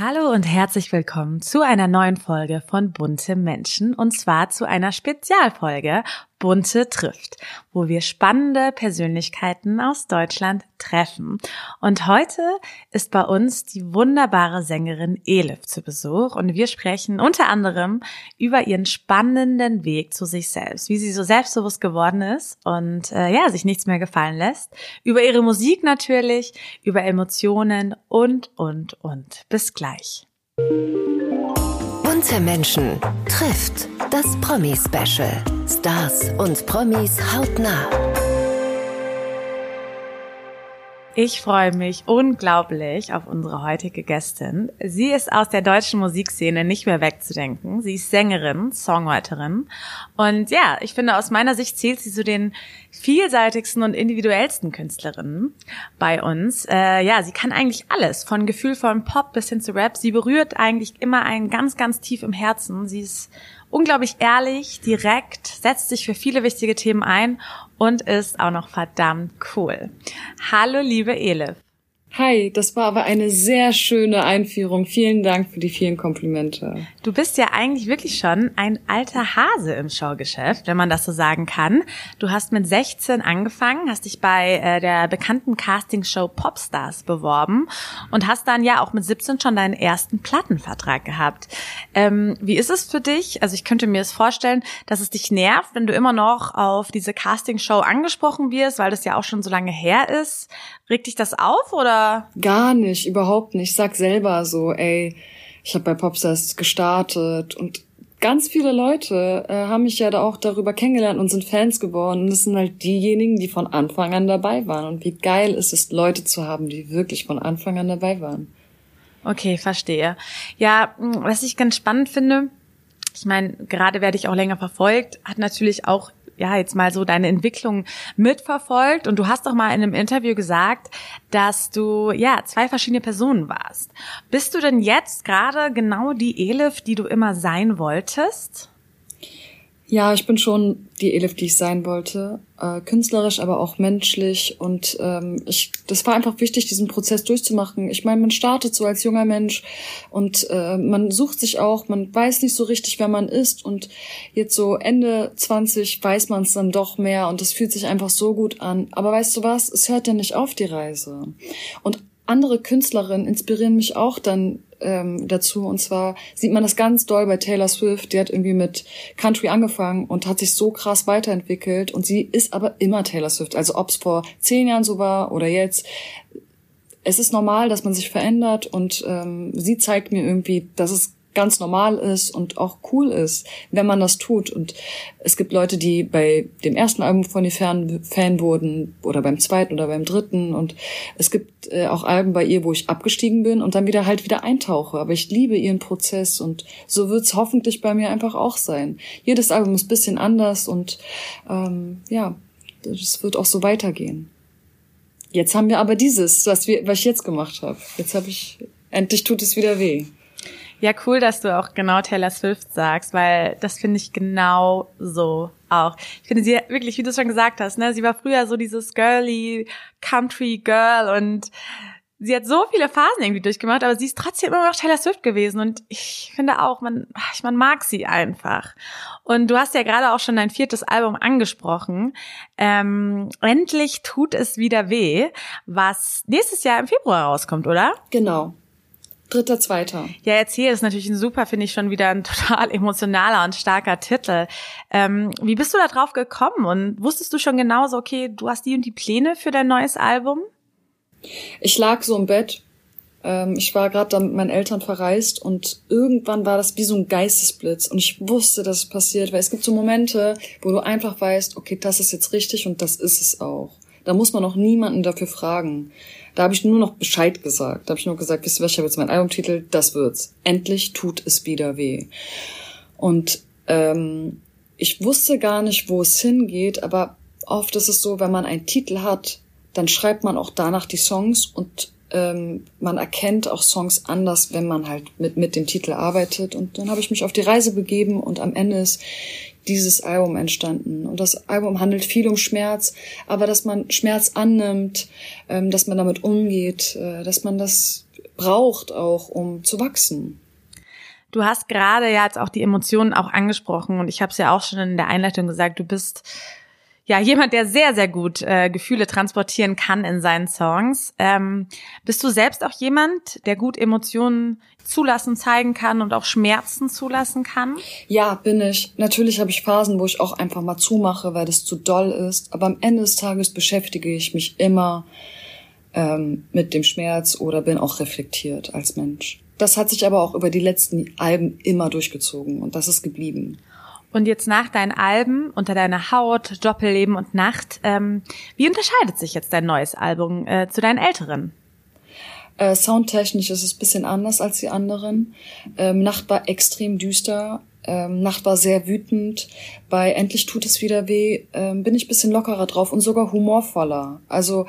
Hallo und herzlich willkommen zu einer neuen Folge von Bunte Menschen und zwar zu einer Spezialfolge Bunte trifft, wo wir spannende Persönlichkeiten aus Deutschland treffen. Und heute ist bei uns die wunderbare Sängerin Elif zu Besuch und wir sprechen unter anderem über ihren spannenden Weg zu sich selbst, wie sie so selbstbewusst geworden ist und äh, ja, sich nichts mehr gefallen lässt, über ihre Musik natürlich, über Emotionen und, und, und. Bis gleich. Bunte Menschen trifft das Promi-Special. Stars und Promis hautnah. Ich freue mich unglaublich auf unsere heutige Gästin. Sie ist aus der deutschen Musikszene nicht mehr wegzudenken. Sie ist Sängerin, Songwriterin. Und ja, ich finde, aus meiner Sicht zählt sie zu den vielseitigsten und individuellsten Künstlerinnen bei uns. Äh, ja, sie kann eigentlich alles, von gefühlvollem Pop bis hin zu Rap. Sie berührt eigentlich immer einen ganz, ganz tief im Herzen. Sie ist unglaublich ehrlich, direkt, setzt sich für viele wichtige Themen ein und ist auch noch verdammt cool. Hallo, liebe Elif. Hi, das war aber eine sehr schöne Einführung. Vielen Dank für die vielen Komplimente. Du bist ja eigentlich wirklich schon ein alter Hase im Showgeschäft, wenn man das so sagen kann. Du hast mit 16 angefangen, hast dich bei äh, der bekannten Castingshow Popstars beworben und hast dann ja auch mit 17 schon deinen ersten Plattenvertrag gehabt. Ähm, wie ist es für dich? Also ich könnte mir es vorstellen, dass es dich nervt, wenn du immer noch auf diese Castingshow angesprochen wirst, weil das ja auch schon so lange her ist. Regt dich das auf oder? Gar nicht, überhaupt nicht. Ich sag selber so, ey, ich habe bei Popstars gestartet und ganz viele Leute äh, haben mich ja da auch darüber kennengelernt und sind Fans geworden. Und das sind halt diejenigen, die von Anfang an dabei waren. Und wie geil ist es, Leute zu haben, die wirklich von Anfang an dabei waren. Okay, verstehe. Ja, was ich ganz spannend finde, ich meine, gerade werde ich auch länger verfolgt, hat natürlich auch ja, jetzt mal so deine Entwicklung mitverfolgt und du hast doch mal in einem Interview gesagt, dass du ja zwei verschiedene Personen warst. Bist du denn jetzt gerade genau die Elif, die du immer sein wolltest? Ja, ich bin schon die Elif, die ich sein wollte, äh, künstlerisch, aber auch menschlich. Und ähm, ich, das war einfach wichtig, diesen Prozess durchzumachen. Ich meine, man startet so als junger Mensch und äh, man sucht sich auch, man weiß nicht so richtig, wer man ist. Und jetzt so Ende 20 weiß man es dann doch mehr und es fühlt sich einfach so gut an. Aber weißt du was? Es hört ja nicht auf die Reise. Und andere Künstlerinnen inspirieren mich auch dann ähm, dazu. Und zwar sieht man das ganz doll bei Taylor Swift. Die hat irgendwie mit Country angefangen und hat sich so krass weiterentwickelt. Und sie ist aber immer Taylor Swift. Also ob es vor zehn Jahren so war oder jetzt. Es ist normal, dass man sich verändert und ähm, sie zeigt mir irgendwie, dass es ganz normal ist und auch cool ist, wenn man das tut. Und es gibt Leute, die bei dem ersten Album von ihr Fan, Fan wurden oder beim zweiten oder beim dritten. Und es gibt äh, auch Alben bei ihr, wo ich abgestiegen bin und dann wieder halt wieder eintauche. Aber ich liebe ihren Prozess und so wird es hoffentlich bei mir einfach auch sein. Jedes Album ist bisschen anders und ähm, ja, es wird auch so weitergehen. Jetzt haben wir aber dieses, was, wir, was ich jetzt gemacht habe. Jetzt habe ich, endlich tut es wieder weh. Ja, cool, dass du auch genau Taylor Swift sagst, weil das finde ich genau so auch. Ich finde sie wirklich, wie du schon gesagt hast, ne, sie war früher so dieses girly Country Girl und sie hat so viele Phasen irgendwie durchgemacht, aber sie ist trotzdem immer noch Taylor Swift gewesen und ich finde auch, man, man mag sie einfach. Und du hast ja gerade auch schon dein viertes Album angesprochen. Ähm, endlich tut es wieder weh, was nächstes Jahr im Februar rauskommt, oder? Genau. Dritter, zweiter. Ja, erzähl, ist natürlich ein super, finde ich schon wieder ein total emotionaler und starker Titel. Ähm, wie bist du da drauf gekommen und wusstest du schon genauso, okay, du hast die und die Pläne für dein neues Album? Ich lag so im Bett. Ähm, ich war gerade mit meinen Eltern verreist und irgendwann war das wie so ein Geistesblitz und ich wusste, dass es passiert, weil es gibt so Momente, wo du einfach weißt, okay, das ist jetzt richtig und das ist es auch. Da muss man auch niemanden dafür fragen. Da habe ich nur noch Bescheid gesagt. Da habe ich nur gesagt, wisst ihr was, ich habe jetzt meinen Albumtitel, das wird's. Endlich tut es wieder weh. Und ähm, ich wusste gar nicht, wo es hingeht, aber oft ist es so, wenn man einen Titel hat, dann schreibt man auch danach die Songs und ähm, man erkennt auch Songs anders, wenn man halt mit, mit dem Titel arbeitet. Und dann habe ich mich auf die Reise begeben und am Ende ist dieses Album entstanden. Und das Album handelt viel um Schmerz, aber dass man Schmerz annimmt, ähm, dass man damit umgeht, äh, dass man das braucht auch, um zu wachsen. Du hast gerade ja jetzt auch die Emotionen auch angesprochen und ich habe es ja auch schon in der Einleitung gesagt, du bist ja jemand, der sehr, sehr gut äh, Gefühle transportieren kann in seinen Songs. Ähm, bist du selbst auch jemand, der gut Emotionen zulassen, zeigen kann und auch Schmerzen zulassen kann? Ja, bin ich. Natürlich habe ich Phasen, wo ich auch einfach mal zumache, weil das zu doll ist. Aber am Ende des Tages beschäftige ich mich immer ähm, mit dem Schmerz oder bin auch reflektiert als Mensch. Das hat sich aber auch über die letzten Alben immer durchgezogen und das ist geblieben. Und jetzt nach deinen Alben Unter deiner Haut, Doppelleben und Nacht, ähm, wie unterscheidet sich jetzt dein neues Album äh, zu deinen älteren? Äh, soundtechnisch ist es bisschen anders als die anderen. Ähm, Nacht war extrem düster. Ähm, Nacht war sehr wütend. Bei Endlich tut es wieder weh ähm, bin ich bisschen lockerer drauf und sogar humorvoller. Also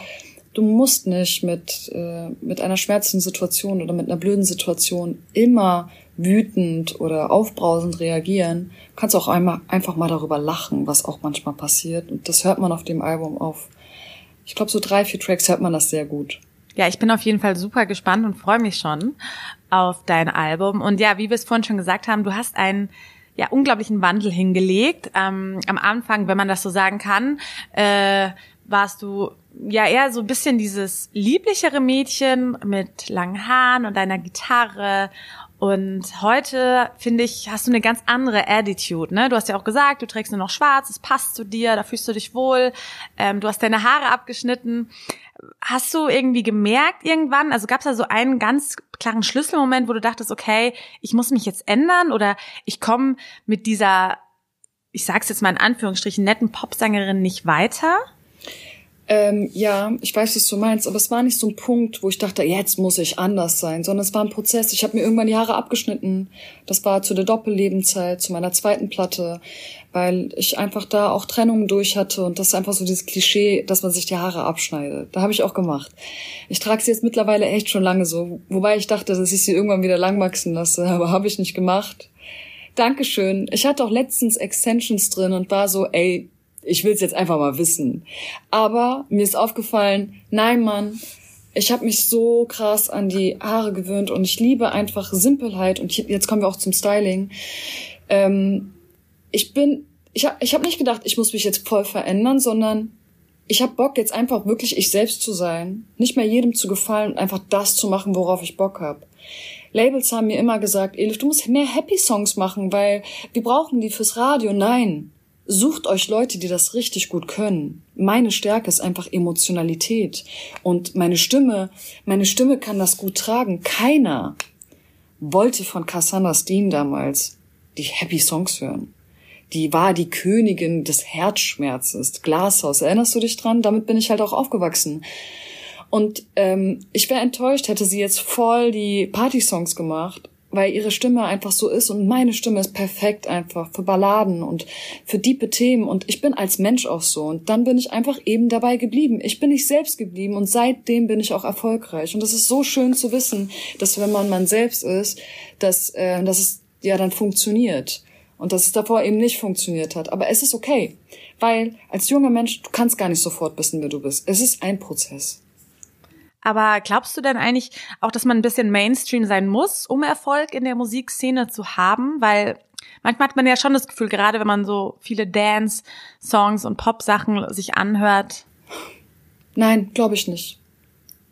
du musst nicht mit, äh, mit einer schmerzlichen Situation oder mit einer blöden Situation immer wütend oder aufbrausend reagieren. Du kannst auch einmal, einfach mal darüber lachen, was auch manchmal passiert. Und das hört man auf dem Album auf. Ich glaube, so drei, vier Tracks hört man das sehr gut. Ja, ich bin auf jeden Fall super gespannt und freue mich schon auf dein Album. Und ja, wie wir es vorhin schon gesagt haben, du hast einen ja unglaublichen Wandel hingelegt. Ähm, am Anfang, wenn man das so sagen kann, äh, warst du ja eher so ein bisschen dieses lieblichere Mädchen mit langen Haaren und deiner Gitarre. Und heute, finde ich, hast du eine ganz andere Attitude. Ne? Du hast ja auch gesagt, du trägst nur noch schwarz, es passt zu dir, da fühlst du dich wohl. Ähm, du hast deine Haare abgeschnitten. Hast du irgendwie gemerkt irgendwann, also gab es da so einen ganz klaren Schlüsselmoment, wo du dachtest, okay, ich muss mich jetzt ändern oder ich komme mit dieser, ich sag's jetzt mal in Anführungsstrichen, netten Popsängerin nicht weiter? Ähm, ja, ich weiß, was du meinst, aber es war nicht so ein Punkt, wo ich dachte, jetzt muss ich anders sein, sondern es war ein Prozess. Ich habe mir irgendwann die Haare abgeschnitten. Das war zu der Doppellebenszeit, zu meiner zweiten Platte, weil ich einfach da auch Trennungen durch hatte und das ist einfach so dieses Klischee, dass man sich die Haare abschneidet. Da habe ich auch gemacht. Ich trage sie jetzt mittlerweile echt schon lange so, wobei ich dachte, dass ich sie irgendwann wieder lang wachsen lasse, aber habe ich nicht gemacht. Dankeschön. Ich hatte auch letztens Extensions drin und war so, ey, ich will es jetzt einfach mal wissen. Aber mir ist aufgefallen, nein, Mann, ich habe mich so krass an die Haare gewöhnt und ich liebe einfach Simpelheit. Und jetzt kommen wir auch zum Styling. Ähm, ich bin, ich habe ich hab nicht gedacht, ich muss mich jetzt voll verändern, sondern ich habe Bock, jetzt einfach wirklich ich selbst zu sein. Nicht mehr jedem zu gefallen und einfach das zu machen, worauf ich Bock habe. Labels haben mir immer gesagt, Elif, du musst mehr Happy Songs machen, weil wir brauchen die fürs Radio. Nein, Sucht euch Leute, die das richtig gut können. Meine Stärke ist einfach Emotionalität. Und meine Stimme, meine Stimme kann das gut tragen. Keiner wollte von Cassandra Steen damals die Happy Songs hören. Die war die Königin des Herzschmerzes. Glashaus, erinnerst du dich dran? Damit bin ich halt auch aufgewachsen. Und ähm, ich wäre enttäuscht, hätte sie jetzt voll die Party-Songs gemacht weil ihre Stimme einfach so ist und meine Stimme ist perfekt einfach für Balladen und für diepe Themen und ich bin als Mensch auch so und dann bin ich einfach eben dabei geblieben. Ich bin nicht selbst geblieben und seitdem bin ich auch erfolgreich und das ist so schön zu wissen, dass wenn man man selbst ist, dass, äh, dass es ja dann funktioniert und dass es davor eben nicht funktioniert hat. Aber es ist okay, weil als junger Mensch, du kannst gar nicht sofort wissen, wer du bist. Es ist ein Prozess. Aber glaubst du denn eigentlich auch, dass man ein bisschen Mainstream sein muss, um Erfolg in der Musikszene zu haben? Weil manchmal hat man ja schon das Gefühl, gerade wenn man so viele Dance-Songs und Pop-Sachen sich anhört. Nein, glaube ich nicht.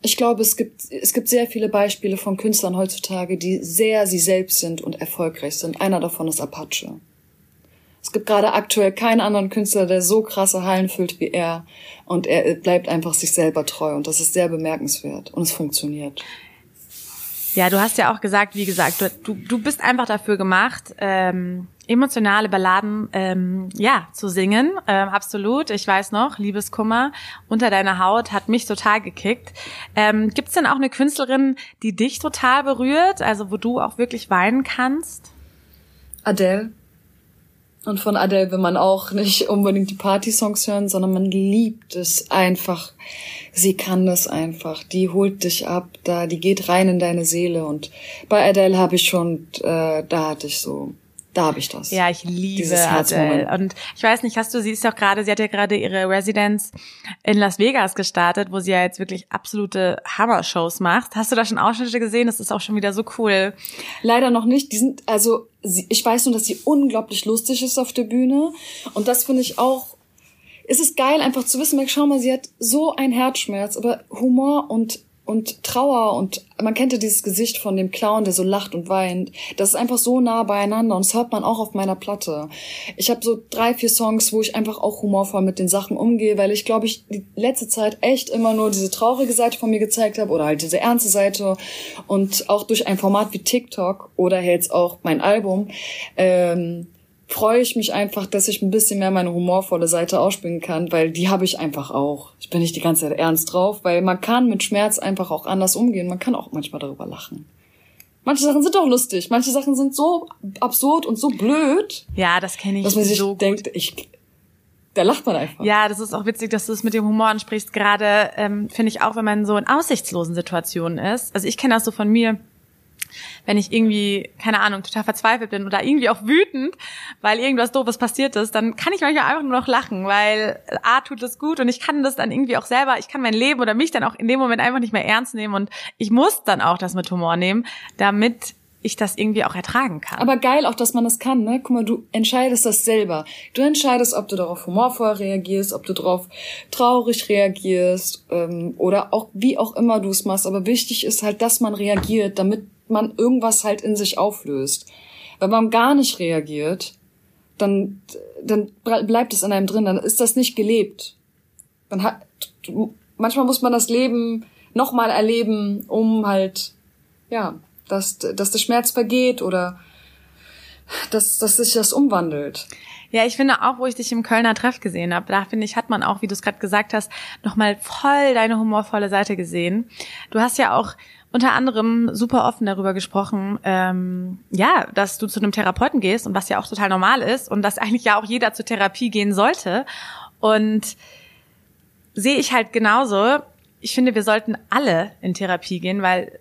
Ich glaube, es gibt, es gibt sehr viele Beispiele von Künstlern heutzutage, die sehr sie selbst sind und erfolgreich sind. Einer davon ist Apache. Es gibt gerade aktuell keinen anderen Künstler, der so krasse Hallen füllt wie er. Und er bleibt einfach sich selber treu. Und das ist sehr bemerkenswert. Und es funktioniert. Ja, du hast ja auch gesagt, wie gesagt, du, du bist einfach dafür gemacht, ähm, emotionale Balladen ähm, ja zu singen. Ähm, absolut. Ich weiß noch, Liebeskummer unter deiner Haut hat mich total gekickt. Ähm, Gibt es denn auch eine Künstlerin, die dich total berührt, also wo du auch wirklich weinen kannst? Adele. Und von Adele will man auch nicht unbedingt die Party-Songs hören, sondern man liebt es einfach. Sie kann das einfach. Die holt dich ab, da, die geht rein in deine Seele. Und bei Adele habe ich schon, äh, da hatte ich so, Da habe ich das. Ja, ich liebe Adele. Und ich weiß nicht, hast du, sie ist ja auch gerade, sie hat ja gerade ihre Residenz in Las Vegas gestartet, wo sie ja jetzt wirklich absolute Hammer-Shows macht. Hast du da schon Ausschnitte gesehen? Das ist auch schon wieder so cool. Leider noch nicht. Die sind, also, sie, ich weiß nur, dass sie unglaublich lustig ist auf der Bühne. Und das finde ich auch es ist geil, einfach zu wissen, schau mal, sie hat so einen Herzschmerz, aber Humor und und Trauer und man kennt ja dieses Gesicht von dem Clown, der so lacht und weint. Das ist einfach so nah beieinander und das hört man auch auf meiner Platte. Ich habe so drei, vier Songs, wo ich einfach auch humorvoll mit den Sachen umgehe, weil ich glaube, ich die letzte Zeit echt immer nur diese traurige Seite von mir gezeigt habe oder halt diese ernste Seite und auch durch ein Format wie TikTok oder jetzt auch mein Album ähm, freue ich mich einfach, dass ich ein bisschen mehr meine humorvolle Seite ausspielen kann, weil die habe ich einfach auch. Ich bin nicht die ganze Zeit ernst drauf, weil man kann mit Schmerz einfach auch anders umgehen. Man kann auch manchmal darüber lachen. Manche Sachen sind doch lustig, manche Sachen sind so absurd und so blöd. Ja, das kenne ich dass man sich so denkt, ich da lacht man einfach. Ja, das ist auch witzig, dass du es mit dem Humor ansprichst. Gerade ähm, finde ich auch, wenn man so in aussichtslosen Situationen ist. Also ich kenne das so von mir wenn ich irgendwie, keine Ahnung, total verzweifelt bin oder irgendwie auch wütend, weil irgendwas doofes passiert ist, dann kann ich manchmal einfach nur noch lachen, weil A tut es gut und ich kann das dann irgendwie auch selber, ich kann mein Leben oder mich dann auch in dem Moment einfach nicht mehr ernst nehmen und ich muss dann auch das mit Humor nehmen, damit ich das irgendwie auch ertragen kann. Aber geil auch, dass man das kann, ne? Guck mal, du entscheidest das selber. Du entscheidest, ob du darauf humorvoll reagierst, ob du darauf traurig reagierst ähm, oder auch wie auch immer du es machst. Aber wichtig ist halt, dass man reagiert, damit man irgendwas halt in sich auflöst. Wenn man gar nicht reagiert, dann, dann bleibt es in einem drin, dann ist das nicht gelebt. Dann hat, manchmal muss man das Leben nochmal erleben, um halt, ja, dass, dass der Schmerz vergeht oder dass, dass sich das umwandelt. Ja, ich finde auch, wo ich dich im Kölner Treff gesehen habe, da finde ich, hat man auch, wie du es gerade gesagt hast, nochmal voll deine humorvolle Seite gesehen. Du hast ja auch unter anderem super offen darüber gesprochen, ähm, ja, dass du zu einem Therapeuten gehst und was ja auch total normal ist und dass eigentlich ja auch jeder zur Therapie gehen sollte. Und sehe ich halt genauso. Ich finde, wir sollten alle in Therapie gehen, weil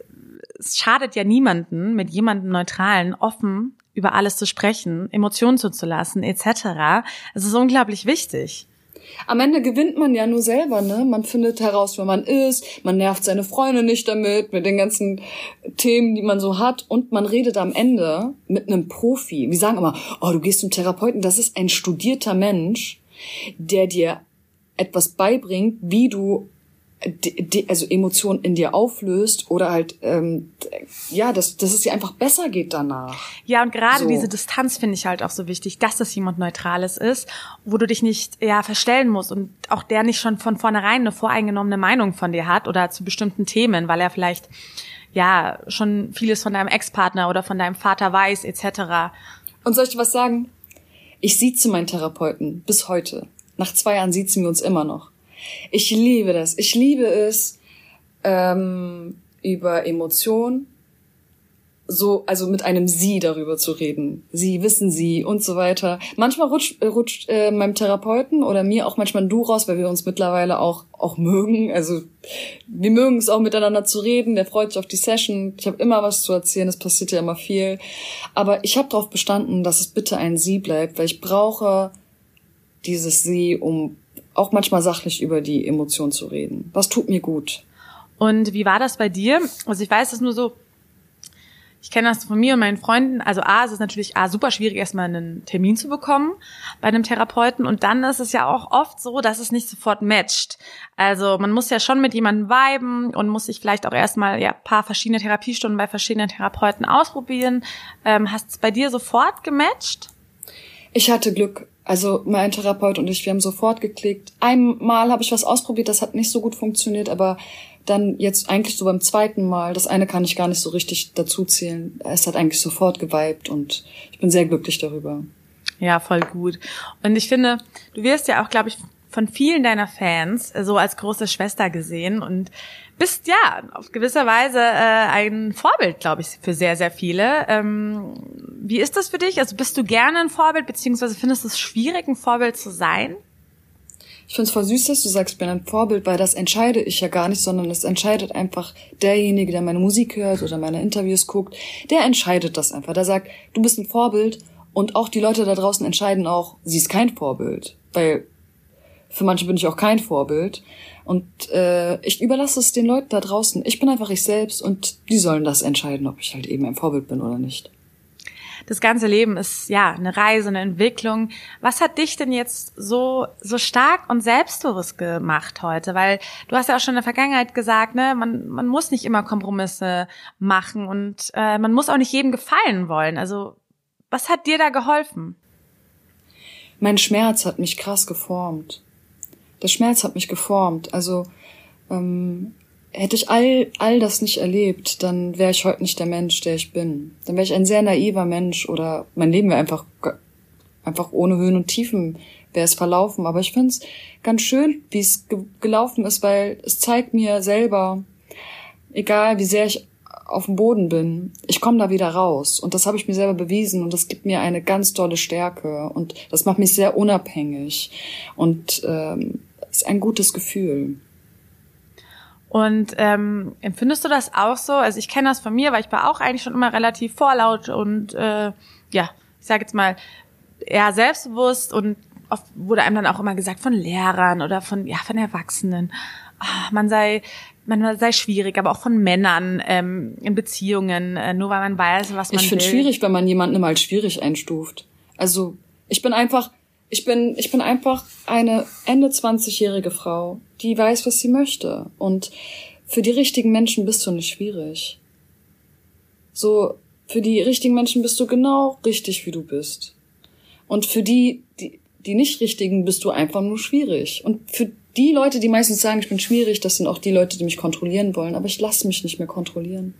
es schadet ja niemanden, mit jemandem Neutralen offen über alles zu sprechen, Emotionen zuzulassen, etc. Es ist unglaublich wichtig. Am Ende gewinnt man ja nur selber, ne? Man findet heraus, wer man ist, man nervt seine Freunde nicht damit, mit den ganzen Themen, die man so hat und man redet am Ende mit einem Profi. Wir sagen immer, oh, du gehst zum Therapeuten, das ist ein studierter Mensch, der dir etwas beibringt, wie du also Emotionen in dir auflöst oder halt ähm, ja, dass, dass es dir einfach besser geht danach. Ja, und gerade so. diese Distanz finde ich halt auch so wichtig, dass das jemand Neutrales ist, wo du dich nicht ja verstellen musst und auch der nicht schon von vornherein eine voreingenommene Meinung von dir hat oder zu bestimmten Themen, weil er vielleicht ja schon vieles von deinem Ex-Partner oder von deinem Vater weiß etc. Und soll ich dir was sagen? Ich sieze meinen Therapeuten bis heute. Nach zwei Jahren siezen wir uns immer noch. Ich liebe das. Ich liebe es, ähm, über Emotionen so, also mit einem Sie darüber zu reden. Sie, wissen Sie und so weiter. Manchmal rutscht, äh, rutscht äh, meinem Therapeuten oder mir auch manchmal ein Du raus, weil wir uns mittlerweile auch, auch mögen. Also wir mögen es auch miteinander zu reden. Der freut sich auf die Session. Ich habe immer was zu erzählen. Es passiert ja immer viel. Aber ich habe darauf bestanden, dass es bitte ein Sie bleibt, weil ich brauche dieses Sie, um auch manchmal sachlich über die Emotion zu reden. Was tut mir gut. Und wie war das bei dir? Also ich weiß es nur so, ich kenne das von mir und meinen Freunden. Also A, es ist natürlich A, super schwierig, erstmal einen Termin zu bekommen bei einem Therapeuten. Und dann ist es ja auch oft so, dass es nicht sofort matcht. Also man muss ja schon mit jemandem viben und muss sich vielleicht auch erstmal ja paar verschiedene Therapiestunden bei verschiedenen Therapeuten ausprobieren. Ähm, hast es bei dir sofort gematcht? Ich hatte Glück. Also mein Therapeut und ich, wir haben sofort geklickt. Einmal habe ich was ausprobiert, das hat nicht so gut funktioniert, aber dann jetzt eigentlich so beim zweiten Mal, das eine kann ich gar nicht so richtig dazu zählen. Es hat eigentlich sofort geweibt und ich bin sehr glücklich darüber. Ja, voll gut. Und ich finde, du wirst ja auch, glaube ich, von vielen deiner Fans so als große Schwester gesehen und bist ja auf gewisser Weise äh, ein Vorbild, glaube ich, für sehr, sehr viele. Ähm, wie ist das für dich? Also bist du gerne ein Vorbild, beziehungsweise findest du es schwierig, ein Vorbild zu sein? Ich finde es voll süß, dass du sagst, ich bin ein Vorbild, weil das entscheide ich ja gar nicht, sondern es entscheidet einfach derjenige, der meine Musik hört oder meine Interviews guckt, der entscheidet das einfach. Der sagt, du bist ein Vorbild Und auch die Leute da draußen entscheiden auch, sie ist kein Vorbild. Weil für manche bin ich auch kein Vorbild. Und äh, ich überlasse es den Leuten da draußen. Ich bin einfach ich selbst und die sollen das entscheiden, ob ich halt eben ein Vorbild bin oder nicht das ganze Leben ist ja eine Reise, eine Entwicklung. Was hat dich denn jetzt so so stark und selbstbewusst gemacht heute? Weil du hast ja auch schon in der Vergangenheit gesagt, ne, man man muss nicht immer Kompromisse machen und äh, man muss auch nicht jedem gefallen wollen. Also was hat dir da geholfen? Mein Schmerz hat mich krass geformt. Der Schmerz hat mich geformt. Also ähm, hätte ich all, all das nicht erlebt, dann wäre ich heute nicht der Mensch, der ich bin. Dann wäre ich ein sehr naiver Mensch oder mein Leben wäre einfach, einfach ohne Höhen und Tiefen wäre es verlaufen. Aber ich finde es ganz schön, wie es ge gelaufen ist, weil es zeigt mir selber, egal wie sehr ich auf dem Boden bin, ich komme da wieder raus. Und das habe ich mir selber bewiesen und das gibt mir eine ganz tolle Stärke und das macht mich sehr unabhängig und ähm, ist ein gutes Gefühl. Und ähm, empfindest du das auch so? Also ich kenne das von mir, weil ich war auch eigentlich schon immer relativ vorlaut und äh, ja, ich sage jetzt mal eher selbstbewusst und oft wurde einem dann auch immer gesagt von Lehrern oder von ja von Erwachsenen, oh, man sei man sei schwierig, aber auch von Männern ähm, in Beziehungen, äh, nur weil man weiß, was man ich will. Ich finde schwierig, wenn man jemanden immer als schwierig einstuft. Also ich bin einfach ich bin, ich bin einfach eine Ende 20-jährige Frau, die weiß, was sie möchte. Und für die richtigen Menschen bist du nicht schwierig. So, für die richtigen Menschen bist du genau richtig, wie du bist. Und für die, die, die nicht richtigen, bist du einfach nur schwierig. Und für die Leute, die meistens sagen, ich bin schwierig, das sind auch die Leute, die mich kontrollieren wollen. Aber ich lasse mich nicht mehr kontrollieren.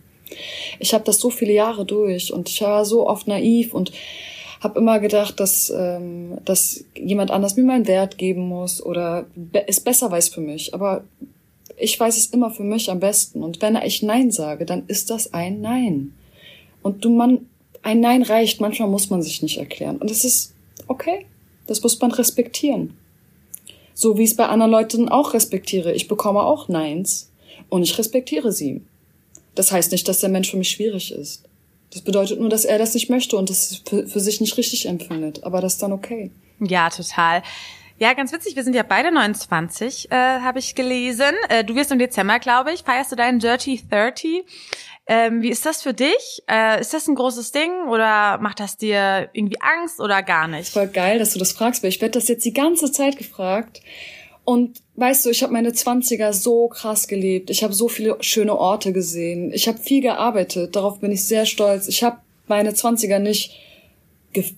Ich habe das so viele Jahre durch und ich war so oft naiv und habe immer gedacht, dass, ähm, dass jemand anders mir meinen Wert geben muss oder es besser weiß für mich. Aber ich weiß es immer für mich am besten. Und wenn ich Nein sage, dann ist das ein Nein. Und du, man, ein Nein reicht. Manchmal muss man sich nicht erklären. Und es ist okay. Das muss man respektieren. So wie ich es bei anderen Leuten auch respektiere. Ich bekomme auch Neins und ich respektiere sie. Das heißt nicht, dass der Mensch für mich schwierig ist. Das bedeutet nur, dass er das nicht möchte und das für, für sich nicht richtig empfindet. Aber das ist dann okay. Ja, total. Ja, ganz witzig, wir sind ja beide 29, äh, habe ich gelesen. Äh, du wirst im Dezember, glaube ich, feierst du deinen Dirty 30. Ähm, wie ist das für dich? Äh, ist das ein großes Ding oder macht das dir irgendwie Angst oder gar nicht? Voll geil, dass du das fragst, weil ich werde das jetzt die ganze Zeit gefragt. Und weißt du, ich habe meine Zwanziger so krass gelebt. Ich habe so viele schöne Orte gesehen. Ich habe viel gearbeitet. Darauf bin ich sehr stolz. Ich habe meine Zwanziger nicht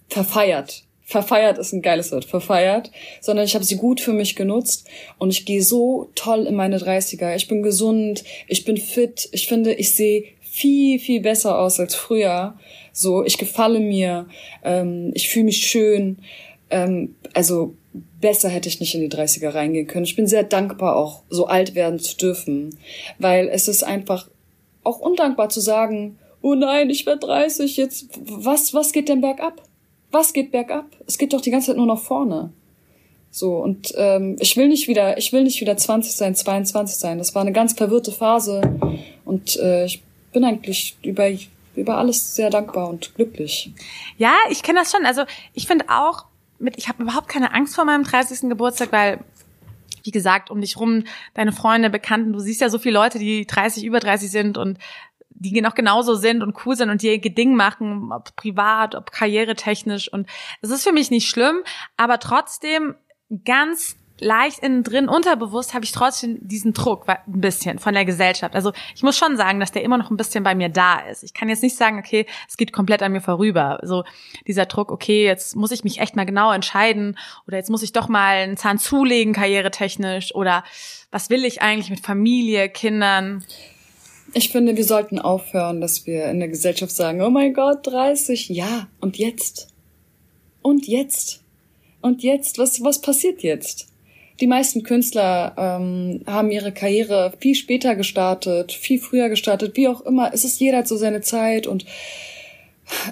verfeiert. Verfeiert ist ein geiles Wort, verfeiert, sondern ich habe sie gut für mich genutzt und ich gehe so toll in meine 30er. Ich bin gesund, ich bin fit, ich finde, ich sehe viel, viel besser aus als früher. So, ich gefalle mir, ähm, ich fühle mich schön. Ähm, also besser hätte ich nicht in die 30er reingehen können. Ich bin sehr dankbar auch, so alt werden zu dürfen, weil es ist einfach auch undankbar zu sagen, oh nein, ich werde 30, jetzt, was, was geht denn bergab? Was geht bergab? Es geht doch die ganze Zeit nur nach vorne. So, und ähm, ich will nicht wieder, ich will nicht wieder 20 sein, 22 sein. Das war eine ganz verwirrte Phase und äh, ich bin eigentlich über über alles sehr dankbar und glücklich. Ja, ich kenne das schon. Also ich finde auch, mit, ich habe überhaupt keine Angst vor meinem 30. Geburtstag, weil wie gesagt, um dich rum, deine Freunde, Bekannten, du siehst ja so viele Leute, die 30, über 30 sind und die noch genauso sind und cool sind und ihr Ding machen, ob privat, ob karrieretechnisch und es ist für mich nicht schlimm, aber trotzdem ganz leicht innen drin, unterbewusst habe ich trotzdem diesen Druck ein bisschen von der Gesellschaft. Also ich muss schon sagen, dass der immer noch ein bisschen bei mir da ist. Ich kann jetzt nicht sagen, okay, es geht komplett an mir vorüber. So dieser Druck, okay, jetzt muss ich mich echt mal genau entscheiden oder jetzt muss ich doch mal einen Zahn zulegen, karrieretechnisch oder was will ich eigentlich mit Familie, Kindern? Ich finde, wir sollten aufhören, dass wir in der Gesellschaft sagen, oh mein Gott, 30, ja, und jetzt? Und jetzt? Und jetzt? Was, was passiert jetzt? Die meisten Künstler ähm, haben ihre Karriere viel später gestartet, viel früher gestartet, wie auch immer. Es ist jeder zu seine Zeit und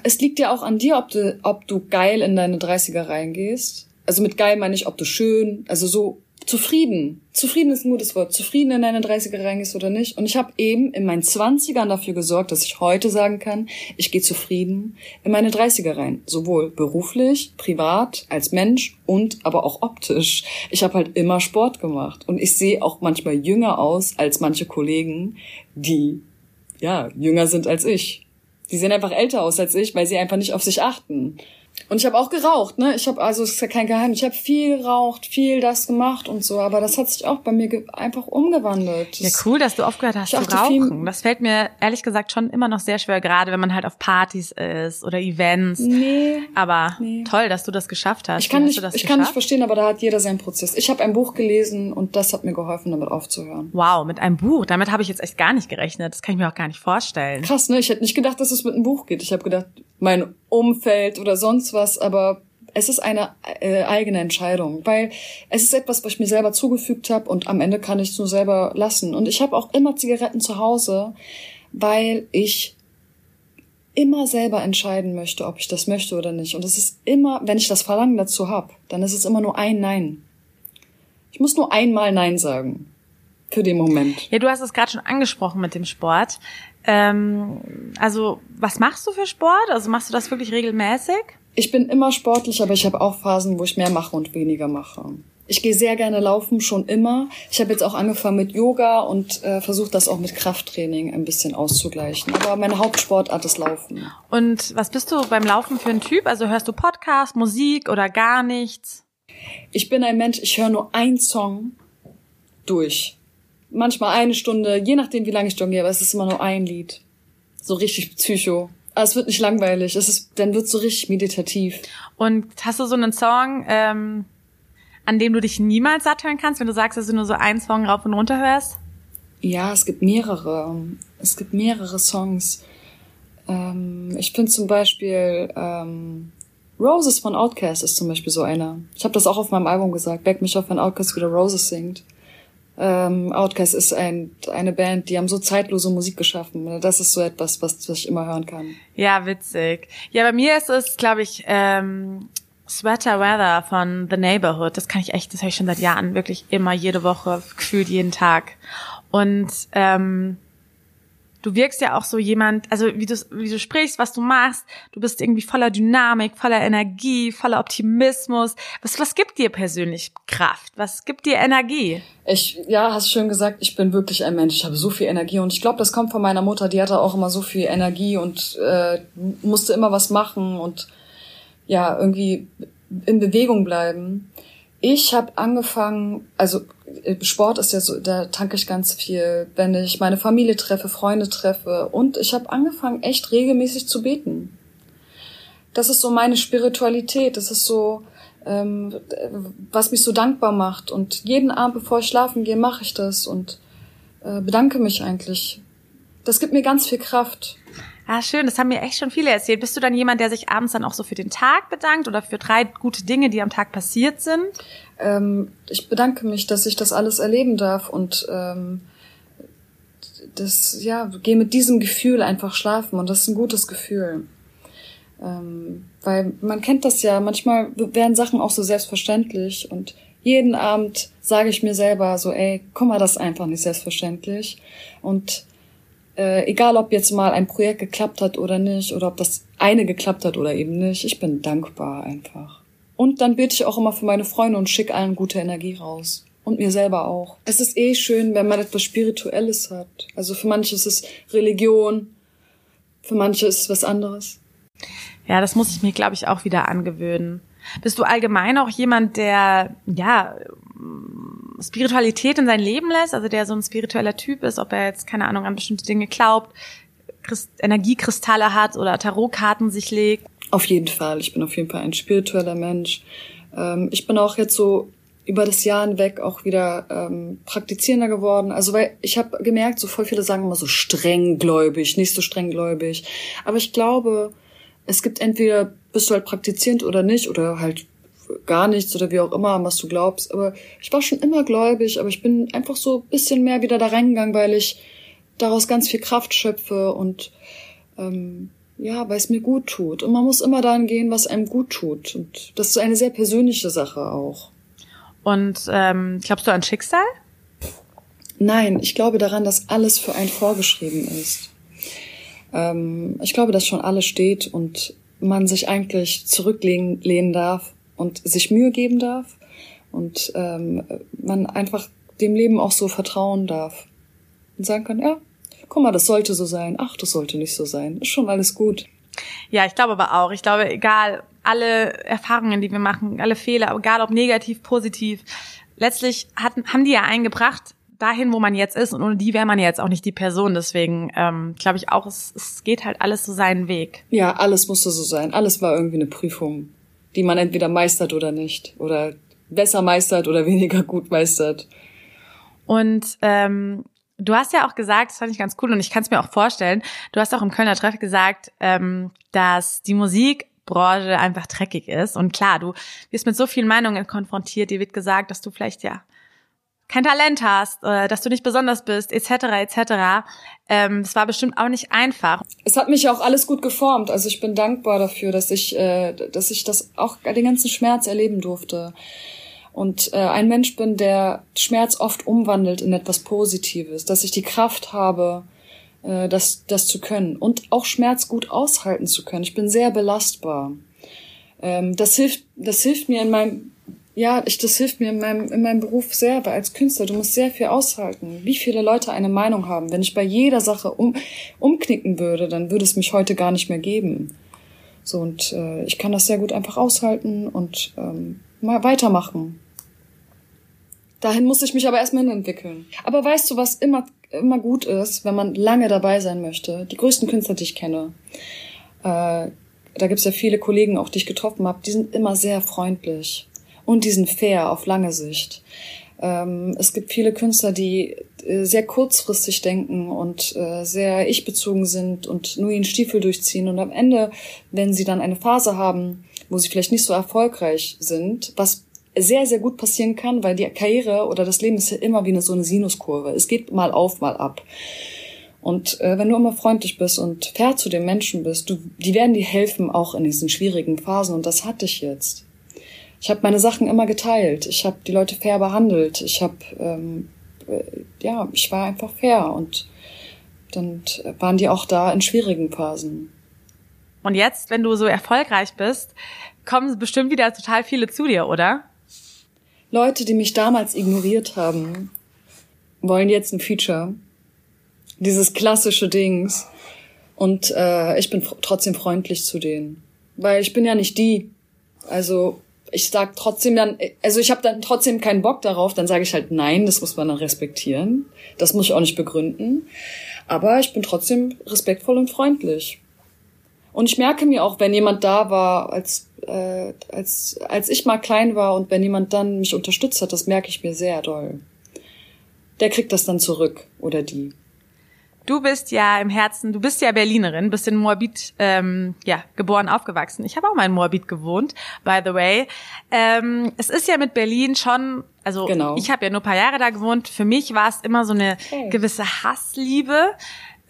es liegt ja auch an dir, ob du, ob du geil in deine 30er reingehst. Also mit geil meine ich, ob du schön, also so zufrieden. Zufrieden ist ein gutes Wort. Zufrieden in deine 30er reingehst oder nicht. Und ich habe eben in meinen 20ern dafür gesorgt, dass ich heute sagen kann, ich gehe zufrieden in meine 30er rein. Sowohl beruflich, privat, als Mensch und aber auch optisch. Ich habe halt immer Sport gemacht. Und ich sehe auch manchmal jünger aus als manche Kollegen, die ja jünger sind als ich. Die sehen einfach älter aus als ich, weil sie einfach nicht auf sich achten. Und ich habe auch geraucht, ne? Ich habe also es ist ja kein Geheimnis. Ich habe viel geraucht, viel das gemacht und so, aber das hat sich auch bei mir einfach umgewandelt. Das ja, cool, dass du aufgehört hast zu rauchen. Das fällt mir ehrlich gesagt schon immer noch sehr schwer, gerade wenn man halt auf Partys ist oder Events. Nee. Aber nee. toll, dass du das geschafft hast. Ich kann nicht, ich kann nicht verstehen, aber da hat jeder seinen Prozess. Ich habe ein Buch gelesen und das hat mir geholfen, damit aufzuhören. Wow, mit einem Buch. Damit habe ich jetzt echt gar nicht gerechnet. Das kann ich mir auch gar nicht vorstellen. Krass, ne? Ich hätte nicht gedacht, dass es mit einem Buch geht. Ich habe gedacht, mein Umfeld oder sonst was, aber es ist eine äh, eigene Entscheidung, weil es ist etwas, was ich mir selber zugefügt habe und am Ende kann ich es nur selber lassen. Und ich habe auch immer Zigaretten zu Hause, weil ich immer selber entscheiden möchte, ob ich das möchte oder nicht. Und es ist immer, wenn ich das Verlangen dazu habe, dann ist es immer nur ein Nein. Ich muss nur einmal Nein sagen. Für den Moment. Ja, du hast es gerade schon angesprochen mit dem Sport. Ähm, also, was machst du für Sport? Also machst du das wirklich regelmäßig? Ich bin immer sportlich, aber ich habe auch Phasen, wo ich mehr mache und weniger mache. Ich gehe sehr gerne laufen, schon immer. Ich habe jetzt auch angefangen mit Yoga und äh, versuche das auch mit Krafttraining ein bisschen auszugleichen. Aber meine Hauptsportart ist Laufen. Und was bist du beim Laufen für ein Typ? Also hörst du Podcast, Musik oder gar nichts? Ich bin ein Mensch, ich höre nur einen Song durch manchmal eine Stunde, je nachdem, wie lange ich jongliere, aber es ist immer nur ein Lied. So richtig psycho. Aber es wird nicht langweilig, es ist, dann wird es so richtig meditativ. Und hast du so einen Song, ähm, an dem du dich niemals satt hören kannst, wenn du sagst, dass du nur so einen Song rauf und runter hörst? Ja, es gibt mehrere. Es gibt mehrere Songs. Ähm, ich finde zum Beispiel ähm, Roses von Outkast ist zum Beispiel so einer. Ich habe das auch auf meinem Album gesagt. Back mich auf, wenn Outkast wieder Roses singt. Ähm, Outcast ist ein, eine Band, die haben so zeitlose Musik geschaffen. Das ist so etwas, was, was ich immer hören kann. Ja, witzig. Ja, bei mir ist es, glaube ich, ähm, Sweater Weather von The Neighborhood. Das kann ich echt, das höre ich schon seit Jahren wirklich immer, jede Woche, gefühlt jeden Tag. Und ähm, du wirkst ja auch so jemand, also wie du, wie du sprichst, was du machst, du bist irgendwie voller Dynamik, voller Energie, voller Optimismus. Was, was gibt dir persönlich Kraft? Was gibt dir Energie? Ich, ja, hast schön gesagt, ich bin wirklich ein Mensch. Ich habe so viel Energie und ich glaube, das kommt von meiner Mutter. Die hatte auch immer so viel Energie und äh, musste immer was machen und ja, irgendwie in Bewegung bleiben. Ich habe angefangen, also äh, Sport ist ja so, da tanke ich ganz viel, wenn ich meine Familie treffe, Freunde treffe und ich habe angefangen, echt regelmäßig zu beten. Das ist so meine Spiritualität, das ist so, ähm, was mich so dankbar macht. Und jeden Abend, bevor ich schlafen gehe, mache ich das und äh, bedanke mich eigentlich. Das gibt mir ganz viel Kraft. Ah, schön, das haben mir echt schon viele erzählt. Bist du dann jemand, der sich abends dann auch so für den Tag bedankt oder für drei gute Dinge, die am Tag passiert sind? Ähm, ich bedanke mich, dass ich das alles erleben darf und ähm, das, ja, gehe mit diesem Gefühl einfach schlafen und das ist ein gutes Gefühl. Ähm, weil man kennt das ja, manchmal werden Sachen auch so selbstverständlich und jeden Abend sage ich mir selber so, ey, guck mal, das ist einfach nicht selbstverständlich. Und äh, egal ob jetzt mal ein Projekt geklappt hat oder nicht, oder ob das eine geklappt hat oder eben nicht, ich bin dankbar einfach. Und dann bete ich auch immer für meine Freunde und schicke allen gute Energie raus. Und mir selber auch. Es ist eh schön, wenn man etwas Spirituelles hat. Also für manche ist es Religion, für manche ist es was anderes. Ja, das muss ich mir, glaube ich, auch wieder angewöhnen. Bist du allgemein auch jemand, der, ja, Spiritualität in sein Leben lässt, also der so ein spiritueller Typ ist, ob er jetzt, keine Ahnung, an bestimmte Dinge glaubt, Christ Energiekristalle hat oder Tarotkarten sich legt? Auf jeden Fall. Ich bin auf jeden Fall ein spiritueller Mensch. Ähm, ich bin auch jetzt so über das Jahr hinweg auch wieder ähm, praktizierender geworden. Also weil ich habe gemerkt, so voll viele sagen immer so strenggläubig, nicht so strenggläubig. Aber ich glaube, es gibt entweder bist du halt praktizierend oder nicht oder halt gar nichts oder wie auch immer, was du glaubst. Aber ich war schon immer gläubig, aber ich bin einfach so ein bisschen mehr wieder da reingegangen, weil ich daraus ganz viel Kraft schöpfe und ähm, ja, weil es mir gut tut. Und man muss immer dahin gehen, was einem gut tut. Und das ist eine sehr persönliche Sache auch. Und ähm, glaubst du an Schicksal? Nein, ich glaube daran, dass alles für einen vorgeschrieben ist. Ähm, ich glaube, dass schon alles steht und man sich eigentlich zurücklehnen darf und sich Mühe geben darf und ähm, man einfach dem Leben auch so vertrauen darf und sagen kann, ja, guck mal, das sollte so sein, ach, das sollte nicht so sein, ist schon alles gut. Ja, ich glaube aber auch. Ich glaube, egal, alle Erfahrungen, die wir machen, alle Fehler, egal ob negativ, positiv, letztlich hatten, haben die ja eingebracht, dahin, wo man jetzt ist. Und ohne die wäre man jetzt auch nicht die Person. Deswegen ähm, glaube ich auch, es, es geht halt alles so seinen Weg. Ja, alles musste so sein. Alles war irgendwie eine Prüfung, die man entweder meistert oder nicht. Oder besser meistert oder weniger gut meistert. Und ähm, du hast ja auch gesagt, das fand ich ganz cool und ich kann es mir auch vorstellen, du hast auch im Kölner Treff gesagt, ähm, dass die Musikbranche einfach dreckig ist. Und klar, du wirst mit so vielen Meinungen konfrontiert, dir wird gesagt, dass du vielleicht ja kein Talent hast, äh, dass du nicht besonders bist, etc. etc. Ähm, es war bestimmt auch nicht einfach. Es hat mich auch alles gut geformt. Also ich bin dankbar dafür, dass ich, äh, dass ich das auch den ganzen Schmerz erleben durfte und äh, ein Mensch bin, der Schmerz oft umwandelt in etwas Positives, dass ich die Kraft habe, äh, das, das zu können und auch Schmerz gut aushalten zu können. Ich bin sehr belastbar. Ähm, das hilft, das hilft mir in meinem ja, ich, das hilft mir in meinem, in meinem Beruf sehr, weil als Künstler, du musst sehr viel aushalten. Wie viele Leute eine Meinung haben. Wenn ich bei jeder Sache um, umknicken würde, dann würde es mich heute gar nicht mehr geben. So, und äh, ich kann das sehr gut einfach aushalten und ähm, mal weitermachen. Dahin muss ich mich aber erstmal hinentwickeln. Aber weißt du, was immer, immer gut ist, wenn man lange dabei sein möchte? Die größten Künstler, die ich kenne, äh, da gibt's ja viele Kollegen auch, die ich getroffen habe, die sind immer sehr freundlich und die sind fair auf lange Sicht. Ähm, es gibt viele Künstler, die äh, sehr kurzfristig denken und äh, sehr ich-bezogen sind und nur ihren Stiefel durchziehen. Und am Ende, wenn sie dann eine Phase haben, wo sie vielleicht nicht so erfolgreich sind, was sehr, sehr gut passieren kann, weil die Karriere oder das Leben ist ja immer wie eine, so eine Sinuskurve. Es geht mal auf, mal ab. Und äh, wenn du immer freundlich bist und fair zu den Menschen bist, du, die werden dir helfen, auch in diesen schwierigen Phasen. Und das hatte ich jetzt. Ich habe meine Sachen immer geteilt. Ich habe die Leute fair behandelt. Ich habe, ähm, äh, ja, ich war einfach fair und dann waren die auch da in schwierigen Phasen. Und jetzt, wenn du so erfolgreich bist, kommen bestimmt wieder total viele zu dir, oder? Leute, die mich damals ignoriert haben, wollen jetzt ein Feature. Dieses klassische Dings. Und äh, ich bin trotzdem freundlich zu denen. Weil ich bin ja nicht die. Also ich sag trotzdem dann, also ich habe dann trotzdem keinen Bock darauf, dann sage ich halt nein, das muss man dann respektieren. Das muss ich auch nicht begründen. Aber ich bin trotzdem respektvoll und freundlich. Und ich merke mir auch, wenn jemand da war, als, äh, als, als ich mal klein war und wenn jemand dann mich unterstützt hat, das merke ich mir sehr doll. Der kriegt das dann zurück oder die. Du bist ja im Herzen, du bist ja Berlinerin, bist in Moabit ähm, ja, geboren, aufgewachsen. Ich habe auch mal in Moabit gewohnt, by the way. Ähm, es ist ja mit Berlin schon, also genau. ich habe ja nur paar Jahre da gewohnt. Für mich war es immer so eine okay. gewisse Hassliebe.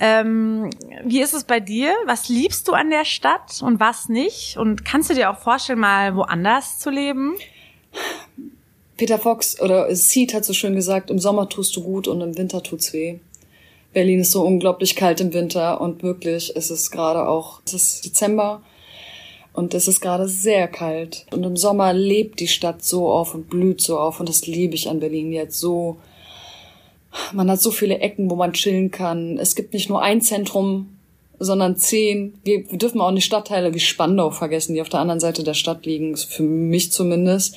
Ähm, wie ist es bei dir? Was liebst du an der Stadt und was nicht? Und kannst du dir auch vorstellen, mal woanders zu leben? Peter Fox oder Seed hat so schön gesagt, im Sommer tust du gut und im Winter tut's weh. Berlin ist so unglaublich kalt im Winter und wirklich ist es gerade auch, es ist Dezember und es ist gerade sehr kalt. Und im Sommer lebt die Stadt so auf und blüht so auf und das liebe ich an Berlin jetzt so. Man hat so viele Ecken, wo man chillen kann. Es gibt nicht nur ein Zentrum, sondern zehn. Wir, wir dürfen auch nicht Stadtteile wie Spandau vergessen, die auf der anderen Seite der Stadt liegen, für mich zumindest.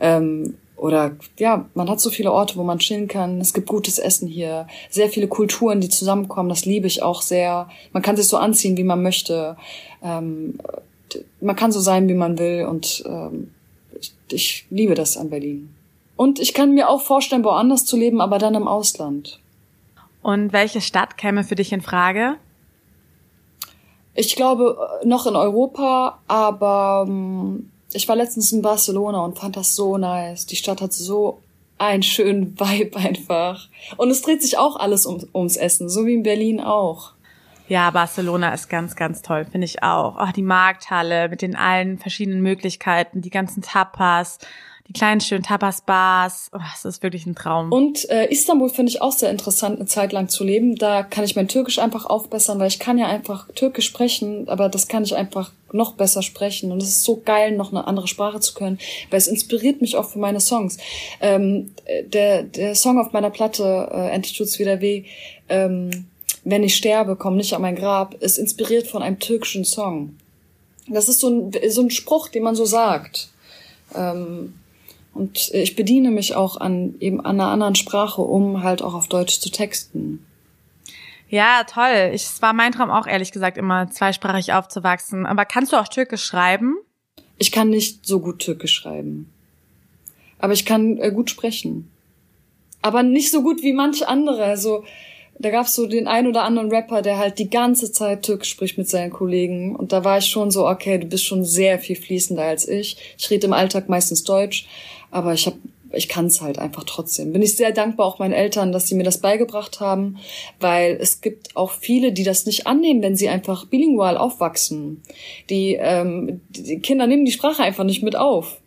Ähm, oder ja, man hat so viele Orte, wo man chillen kann. Es gibt gutes Essen hier, sehr viele Kulturen, die zusammenkommen. Das liebe ich auch sehr. Man kann sich so anziehen, wie man möchte. Ähm, man kann so sein, wie man will. Und ähm, ich, ich liebe das an Berlin. Und ich kann mir auch vorstellen, woanders zu leben, aber dann im Ausland. Und welche Stadt käme für dich in Frage? Ich glaube noch in Europa, aber ähm, ich war letztens in Barcelona und fand das so nice. Die Stadt hat so einen schönen Vibe einfach. Und es dreht sich auch alles um, ums Essen, so wie in Berlin auch. Ja, Barcelona ist ganz, ganz toll, finde ich auch. Oh, die Markthalle mit den allen verschiedenen Möglichkeiten, die ganzen Tapas, die kleinen schönen Tapas-Bars. Oh, das ist wirklich ein Traum. Und äh, Istanbul finde ich auch sehr interessant, eine Zeit lang zu leben. Da kann ich mein Türkisch einfach aufbessern, weil ich kann ja einfach Türkisch sprechen, aber das kann ich einfach noch besser sprechen. Und es ist so geil, noch eine andere Sprache zu können, weil es inspiriert mich auch für meine Songs. Ähm, der, der Song auf meiner Platte, äh, tut's wieder weh, ähm, wenn ich sterbe, komm nicht an mein Grab, ist inspiriert von einem türkischen Song. Das ist so ein, so ein Spruch, den man so sagt. Ähm, und ich bediene mich auch an eben an einer anderen Sprache, um halt auch auf Deutsch zu texten. Ja, toll. Ich, es war mein Traum auch ehrlich gesagt immer zweisprachig aufzuwachsen. Aber kannst du auch Türkisch schreiben? Ich kann nicht so gut Türkisch schreiben. Aber ich kann äh, gut sprechen. Aber nicht so gut wie manche andere. Also da gab's so den ein oder anderen Rapper, der halt die ganze Zeit Türkisch spricht mit seinen Kollegen. Und da war ich schon so, okay, du bist schon sehr viel fließender als ich. Ich rede im Alltag meistens Deutsch, aber ich habe ich kann es halt einfach trotzdem. Bin ich sehr dankbar auch meinen Eltern, dass sie mir das beigebracht haben, weil es gibt auch viele, die das nicht annehmen, wenn sie einfach bilingual aufwachsen. Die, ähm, die Kinder nehmen die Sprache einfach nicht mit auf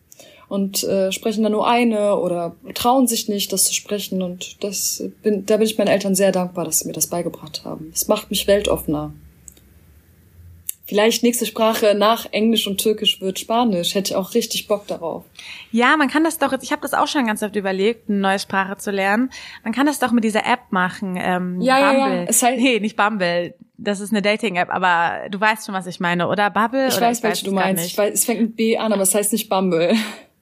und äh, sprechen dann nur eine oder trauen sich nicht, das zu sprechen. Und das bin, da bin ich meinen Eltern sehr dankbar, dass sie mir das beigebracht haben. Es macht mich weltoffener. Vielleicht nächste Sprache nach Englisch und Türkisch wird Spanisch. Hätte ich auch richtig Bock darauf. Ja, man kann das doch, ich habe das auch schon ganz oft überlegt, eine neue Sprache zu lernen. Man kann das doch mit dieser App machen. Ähm, ja, Bumble. ja, ja. Es heißt, nee, nicht Bumble. Das ist eine Dating-App, aber du weißt schon, was ich meine, oder? Bubble? Ich oder weiß, welche du meinst. Ich weiß, es fängt mit B an, aber es heißt nicht Bumble.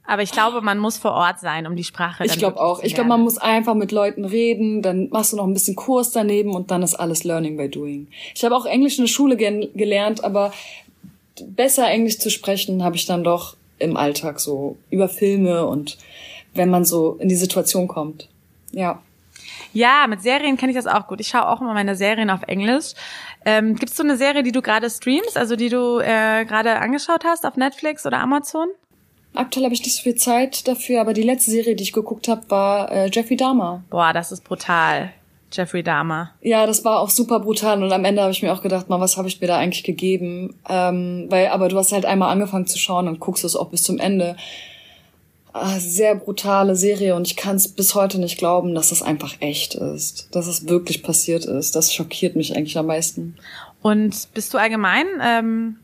Aber ich glaube, man muss vor Ort sein, um die Sprache Ich glaube auch. Ich glaube, man muss einfach mit Leuten reden, dann machst du noch ein bisschen Kurs daneben und dann ist alles Learning by Doing. Ich habe auch Englisch in der Schule gelernt, aber besser Englisch zu sprechen habe ich dann doch im Alltag so über Filme und wenn man so in die Situation kommt. Ja. Ja, mit Serien kenne ich das auch gut. Ich schaue auch immer meine Serien auf Englisch. Ähm, Gibt es so eine Serie, die du gerade streamst, also die du äh, gerade angeschaut hast auf Netflix oder Amazon? Aktuell habe ich nicht so viel Zeit dafür, aber die letzte Serie, die ich geguckt habe, war äh, Jeffrey Dahmer. Boah, das ist brutal. Jeffrey Dahmer. Ja, das war auch super brutal und am Ende habe ich mir auch gedacht, mal, was habe ich mir da eigentlich gegeben? Ähm, weil, aber du hast halt einmal angefangen zu schauen und guckst es auch bis zum Ende. Ah, sehr brutale Serie und ich kann es bis heute nicht glauben, dass das einfach echt ist, dass es wirklich passiert ist. Das schockiert mich eigentlich am meisten. Und bist du allgemein ähm,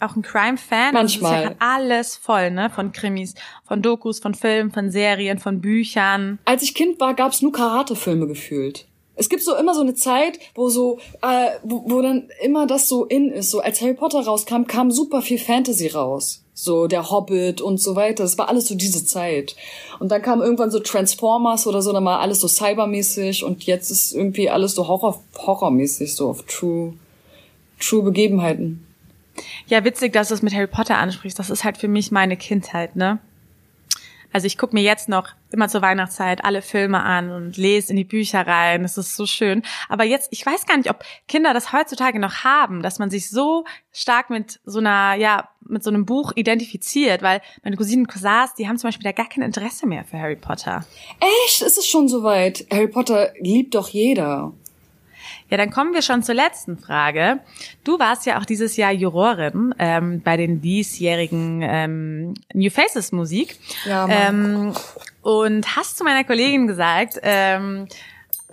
auch ein Crime-Fan? Manchmal. Das ist ja alles voll, ne? Von Krimis, von Dokus, von Filmen, von Serien, von Büchern. Als ich Kind war, gab's nur Karate-Filme gefühlt. Es gibt so immer so eine Zeit, wo so, äh, wo, wo dann immer das so in ist. So als Harry Potter rauskam, kam super viel Fantasy raus. So der Hobbit und so weiter. Das war alles so diese Zeit. Und dann kam irgendwann so Transformers oder so, dann war alles so cybermäßig und jetzt ist irgendwie alles so Horror, horrormäßig, so auf True, True Begebenheiten. Ja, witzig, dass du es mit Harry Potter ansprichst. Das ist halt für mich meine Kindheit, ne? Also ich gucke mir jetzt noch immer zur Weihnachtszeit alle Filme an und lese in die Bücher rein. Das ist so schön. Aber jetzt, ich weiß gar nicht, ob Kinder das heutzutage noch haben, dass man sich so stark mit so einer, ja, mit so einem Buch identifiziert, weil meine Cousinen und Cousins, die haben zum Beispiel da gar kein Interesse mehr für Harry Potter. Echt? Ist es schon soweit? Harry Potter liebt doch jeder. Ja, dann kommen wir schon zur letzten Frage. Du warst ja auch dieses Jahr Jurorin ähm, bei den diesjährigen ähm, New Faces Musik. Ja, ähm, und hast zu meiner Kollegin gesagt, ähm,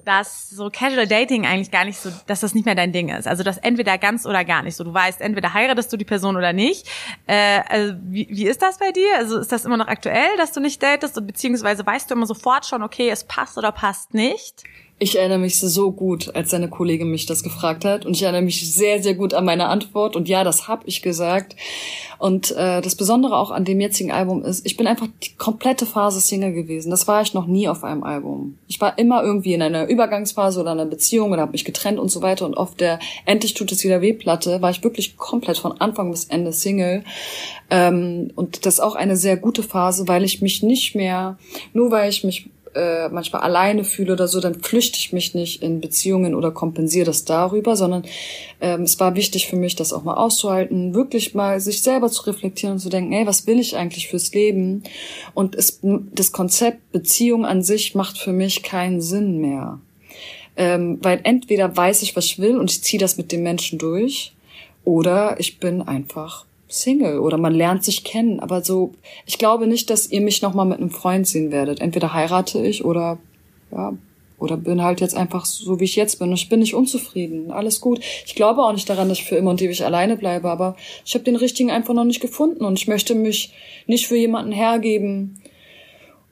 dass so Casual Dating eigentlich gar nicht so, dass das nicht mehr dein Ding ist. Also dass entweder ganz oder gar nicht. So du weißt, entweder heiratest du die Person oder nicht. Äh, also wie, wie ist das bei dir? Also ist das immer noch aktuell, dass du nicht datest? Beziehungsweise weißt du immer sofort schon, okay, es passt oder passt nicht? Ich erinnere mich so gut, als seine Kollegin mich das gefragt hat. Und ich erinnere mich sehr, sehr gut an meine Antwort. Und ja, das habe ich gesagt. Und äh, das Besondere auch an dem jetzigen Album ist, ich bin einfach die komplette Phase Single gewesen. Das war ich noch nie auf einem Album. Ich war immer irgendwie in einer Übergangsphase oder einer Beziehung oder habe mich getrennt und so weiter. Und auf der Endlich tut es wieder weh Platte war ich wirklich komplett von Anfang bis Ende Single. Ähm, und das ist auch eine sehr gute Phase, weil ich mich nicht mehr, nur weil ich mich äh, manchmal alleine fühle oder so, dann flüchte ich mich nicht in Beziehungen oder kompensiere das darüber, sondern ähm, es war wichtig für mich, das auch mal auszuhalten, wirklich mal sich selber zu reflektieren und zu denken, ey, was will ich eigentlich fürs Leben? Und es, das Konzept Beziehung an sich macht für mich keinen Sinn mehr. Ähm, weil entweder weiß ich, was ich will und ich ziehe das mit dem Menschen durch, oder ich bin einfach Single oder man lernt sich kennen. Aber so, ich glaube nicht, dass ihr mich nochmal mit einem Freund sehen werdet. Entweder heirate ich oder, ja, oder bin halt jetzt einfach so, wie ich jetzt bin. Und ich bin nicht unzufrieden. Alles gut. Ich glaube auch nicht daran, dass ich für immer und ewig alleine bleibe, aber ich habe den richtigen einfach noch nicht gefunden und ich möchte mich nicht für jemanden hergeben.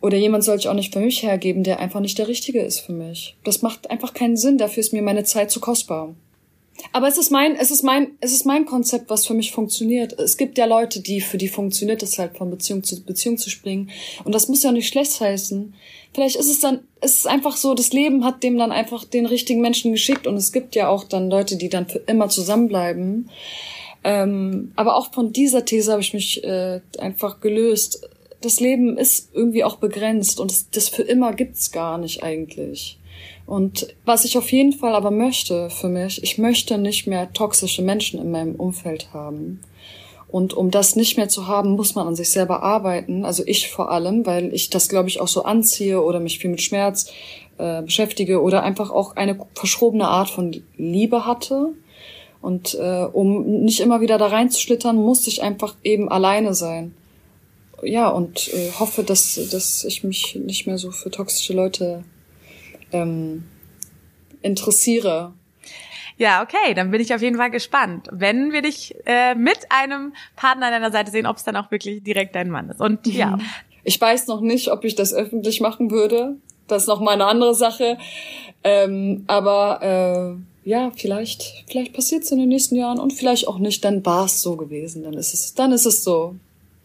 Oder jemand soll ich auch nicht für mich hergeben, der einfach nicht der Richtige ist für mich. Das macht einfach keinen Sinn. Dafür ist mir meine Zeit zu kostbar. Aber es ist mein, es ist mein, es ist mein Konzept, was für mich funktioniert. Es gibt ja Leute, die, für die funktioniert es halt von Beziehung zu Beziehung zu springen. Und das muss ja nicht schlecht heißen. Vielleicht ist es dann, es ist einfach so, das Leben hat dem dann einfach den richtigen Menschen geschickt. Und es gibt ja auch dann Leute, die dann für immer zusammenbleiben. Ähm, aber auch von dieser These habe ich mich äh, einfach gelöst. Das Leben ist irgendwie auch begrenzt und das, das für immer gibt's gar nicht eigentlich. Und was ich auf jeden Fall aber möchte für mich, ich möchte nicht mehr toxische Menschen in meinem Umfeld haben. Und um das nicht mehr zu haben, muss man an sich selber arbeiten. Also ich vor allem, weil ich das, glaube ich, auch so anziehe oder mich viel mit Schmerz äh, beschäftige oder einfach auch eine verschrobene Art von Liebe hatte. Und äh, um nicht immer wieder da reinzuschlittern, musste ich einfach eben alleine sein. Ja, und äh, hoffe, dass, dass ich mich nicht mehr so für toxische Leute ähm, interessiere. Ja, okay, dann bin ich auf jeden Fall gespannt, wenn wir dich äh, mit einem Partner an deiner Seite sehen, ob es dann auch wirklich direkt dein Mann ist. Und ja. Ich weiß noch nicht, ob ich das öffentlich machen würde. Das ist noch mal eine andere Sache. Ähm, aber äh, ja, vielleicht, vielleicht passiert es in den nächsten Jahren und vielleicht auch nicht. Dann war es so gewesen. Dann ist es, dann ist es so.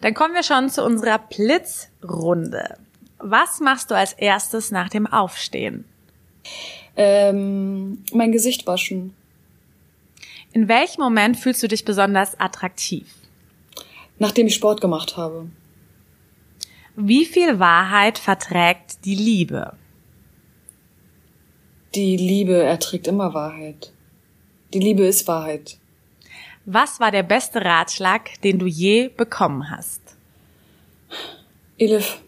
Dann kommen wir schon zu unserer Blitzrunde. Was machst du als erstes nach dem Aufstehen? Ähm, mein Gesicht waschen. In welchem Moment fühlst du dich besonders attraktiv? Nachdem ich Sport gemacht habe. Wie viel Wahrheit verträgt die Liebe? Die Liebe erträgt immer Wahrheit. Die Liebe ist Wahrheit. Was war der beste Ratschlag, den du je bekommen hast? Elif,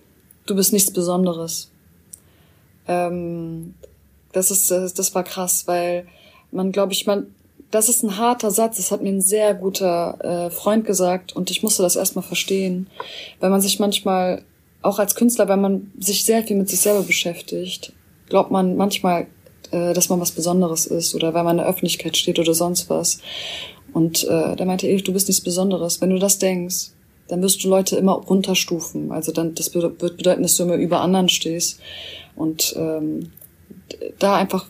du bist nichts Besonderes. Ähm, das ist, das, das war krass, weil man, glaube ich, man, das ist ein harter Satz. Das hat mir ein sehr guter äh, Freund gesagt und ich musste das erstmal verstehen, weil man sich manchmal auch als Künstler, wenn man sich sehr viel mit sich selber beschäftigt, glaubt man manchmal, äh, dass man was Besonderes ist oder weil man in der Öffentlichkeit steht oder sonst was. Und äh, da meinte ich, du bist nichts Besonderes. Wenn du das denkst, dann wirst du Leute immer runterstufen. Also dann, das wird bedeuten, dass du immer über anderen stehst. Und ähm, da einfach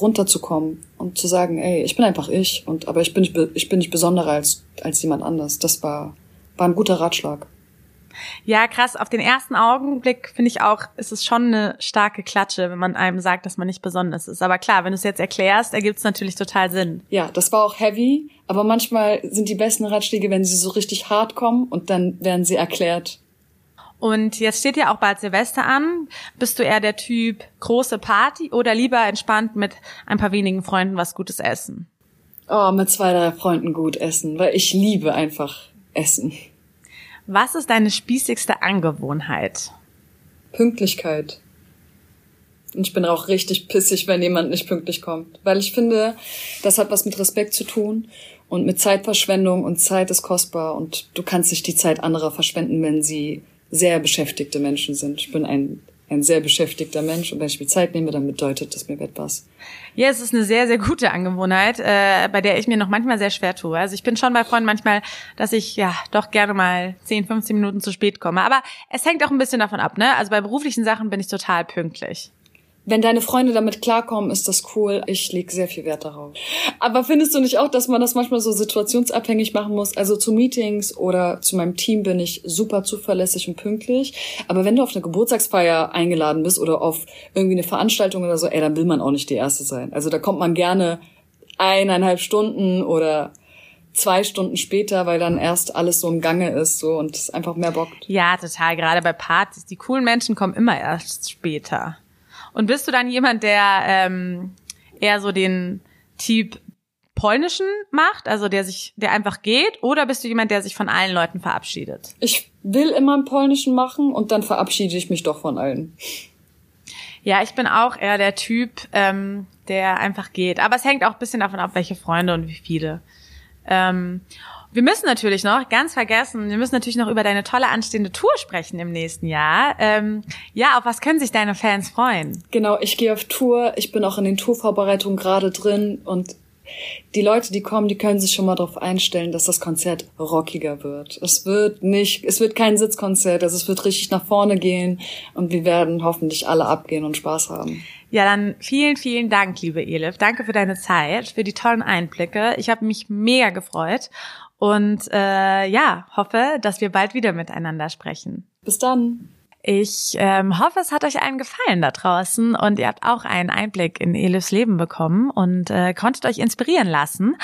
runterzukommen und zu sagen, ey, ich bin einfach ich und aber ich bin nicht, ich bin nicht besonderer als als jemand anders. Das war war ein guter Ratschlag. Ja, krass. Auf den ersten Augenblick finde ich auch, ist es schon eine starke Klatsche, wenn man einem sagt, dass man nicht besonders ist. Aber klar, wenn du es jetzt erklärst, ergibt es natürlich total Sinn. Ja, das war auch heavy, aber manchmal sind die besten Ratschläge, wenn sie so richtig hart kommen und dann werden sie erklärt. Und jetzt steht ja auch bald Silvester an. Bist du eher der Typ große Party oder lieber entspannt mit ein paar wenigen Freunden was Gutes essen? Oh, mit zwei, drei Freunden gut essen, weil ich liebe einfach Essen. Was ist deine spießigste Angewohnheit? Pünktlichkeit. Und ich bin auch richtig pissig, wenn jemand nicht pünktlich kommt. Weil ich finde, das hat was mit Respekt zu tun und mit Zeitverschwendung und Zeit ist kostbar und du kannst nicht die Zeit anderer verschwenden, wenn sie sehr beschäftigte Menschen sind. Ich bin ein, ein sehr beschäftigter Mensch und wenn ich mir Zeit nehme, dann bedeutet das mir etwas. Ja, es ist eine sehr, sehr gute Angewohnheit, äh, bei der ich mir noch manchmal sehr schwer tue. Also ich bin schon bei Freunden manchmal, dass ich ja doch gerne mal 10, 15 Minuten zu spät komme. Aber es hängt auch ein bisschen davon ab, ne? Also bei beruflichen Sachen bin ich total pünktlich. Wenn deine Freunde damit klarkommen, ist das cool. Ich lege sehr viel Wert darauf. Aber findest du nicht auch, dass man das manchmal so situationsabhängig machen muss? Also zu Meetings oder zu meinem Team bin ich super zuverlässig und pünktlich. Aber wenn du auf eine Geburtstagsfeier eingeladen bist oder auf irgendwie eine Veranstaltung oder so, ey, dann will man auch nicht die Erste sein. Also da kommt man gerne eineinhalb Stunden oder zwei Stunden später, weil dann erst alles so im Gange ist so und es einfach mehr bockt. Ja, total. Gerade bei Partys. Die coolen Menschen kommen immer erst später. Und bist du dann jemand, der ähm, eher so den Typ polnischen macht, also der sich, der einfach geht, oder bist du jemand, der sich von allen Leuten verabschiedet? Ich will immer einen polnischen machen und dann verabschiede ich mich doch von allen. Ja, ich bin auch eher der Typ, ähm, der einfach geht. Aber es hängt auch ein bisschen davon ab, welche Freunde und wie viele. Ähm, Wir müssen natürlich noch, ganz vergessen, wir müssen natürlich noch über deine tolle anstehende Tour sprechen im nächsten Jahr. Ähm, ja, auf was können sich deine Fans freuen? Genau, ich gehe auf Tour. Ich bin auch in den Tourvorbereitungen gerade drin und die Leute, die kommen, die können sich schon mal darauf einstellen, dass das Konzert rockiger wird. Es wird nicht, es wird kein Sitzkonzert, also es wird richtig nach vorne gehen und wir werden hoffentlich alle abgehen und Spaß haben. Ja, dann vielen, vielen Dank, liebe Elif. Danke für deine Zeit, für die tollen Einblicke. Ich habe mich mega gefreut und äh, ja, hoffe, dass wir bald wieder miteinander sprechen. Bis dann. Ich ähm, hoffe, es hat euch allen gefallen da draußen und ihr habt auch einen Einblick in Elifs Leben bekommen und äh, konntet euch inspirieren lassen.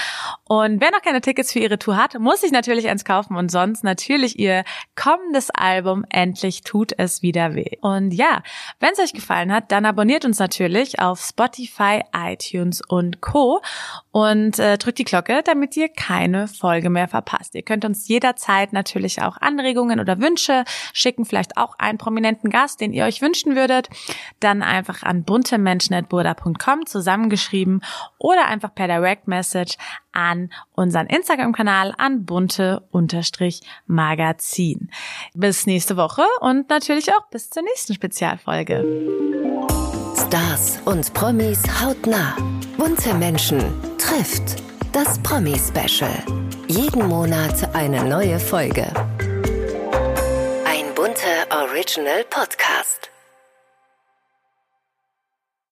Und wer noch keine Tickets für ihre Tour hat, muss sich natürlich eins kaufen und sonst natürlich ihr kommendes Album Endlich tut es wieder weh. Und ja, wenn es euch gefallen hat, dann abonniert uns natürlich auf Spotify, iTunes und Co. und äh, drückt die Glocke, damit ihr keine Folge mehr verpasst. Ihr könnt uns jederzeit natürlich auch Anregungen oder Wünsche schicken, vielleicht auch ein prominenten Gast, den ihr euch wünschen würdet, dann einfach an buntemenschen.burda.com zusammengeschrieben oder einfach per Direct Message an unseren Instagram-Kanal an bunte-magazin. Bis nächste Woche und natürlich auch bis zur nächsten Spezialfolge. Stars und Promis hautnah. Bunte Menschen trifft das Promi-Special. Jeden Monat eine neue Folge. Original Podcast.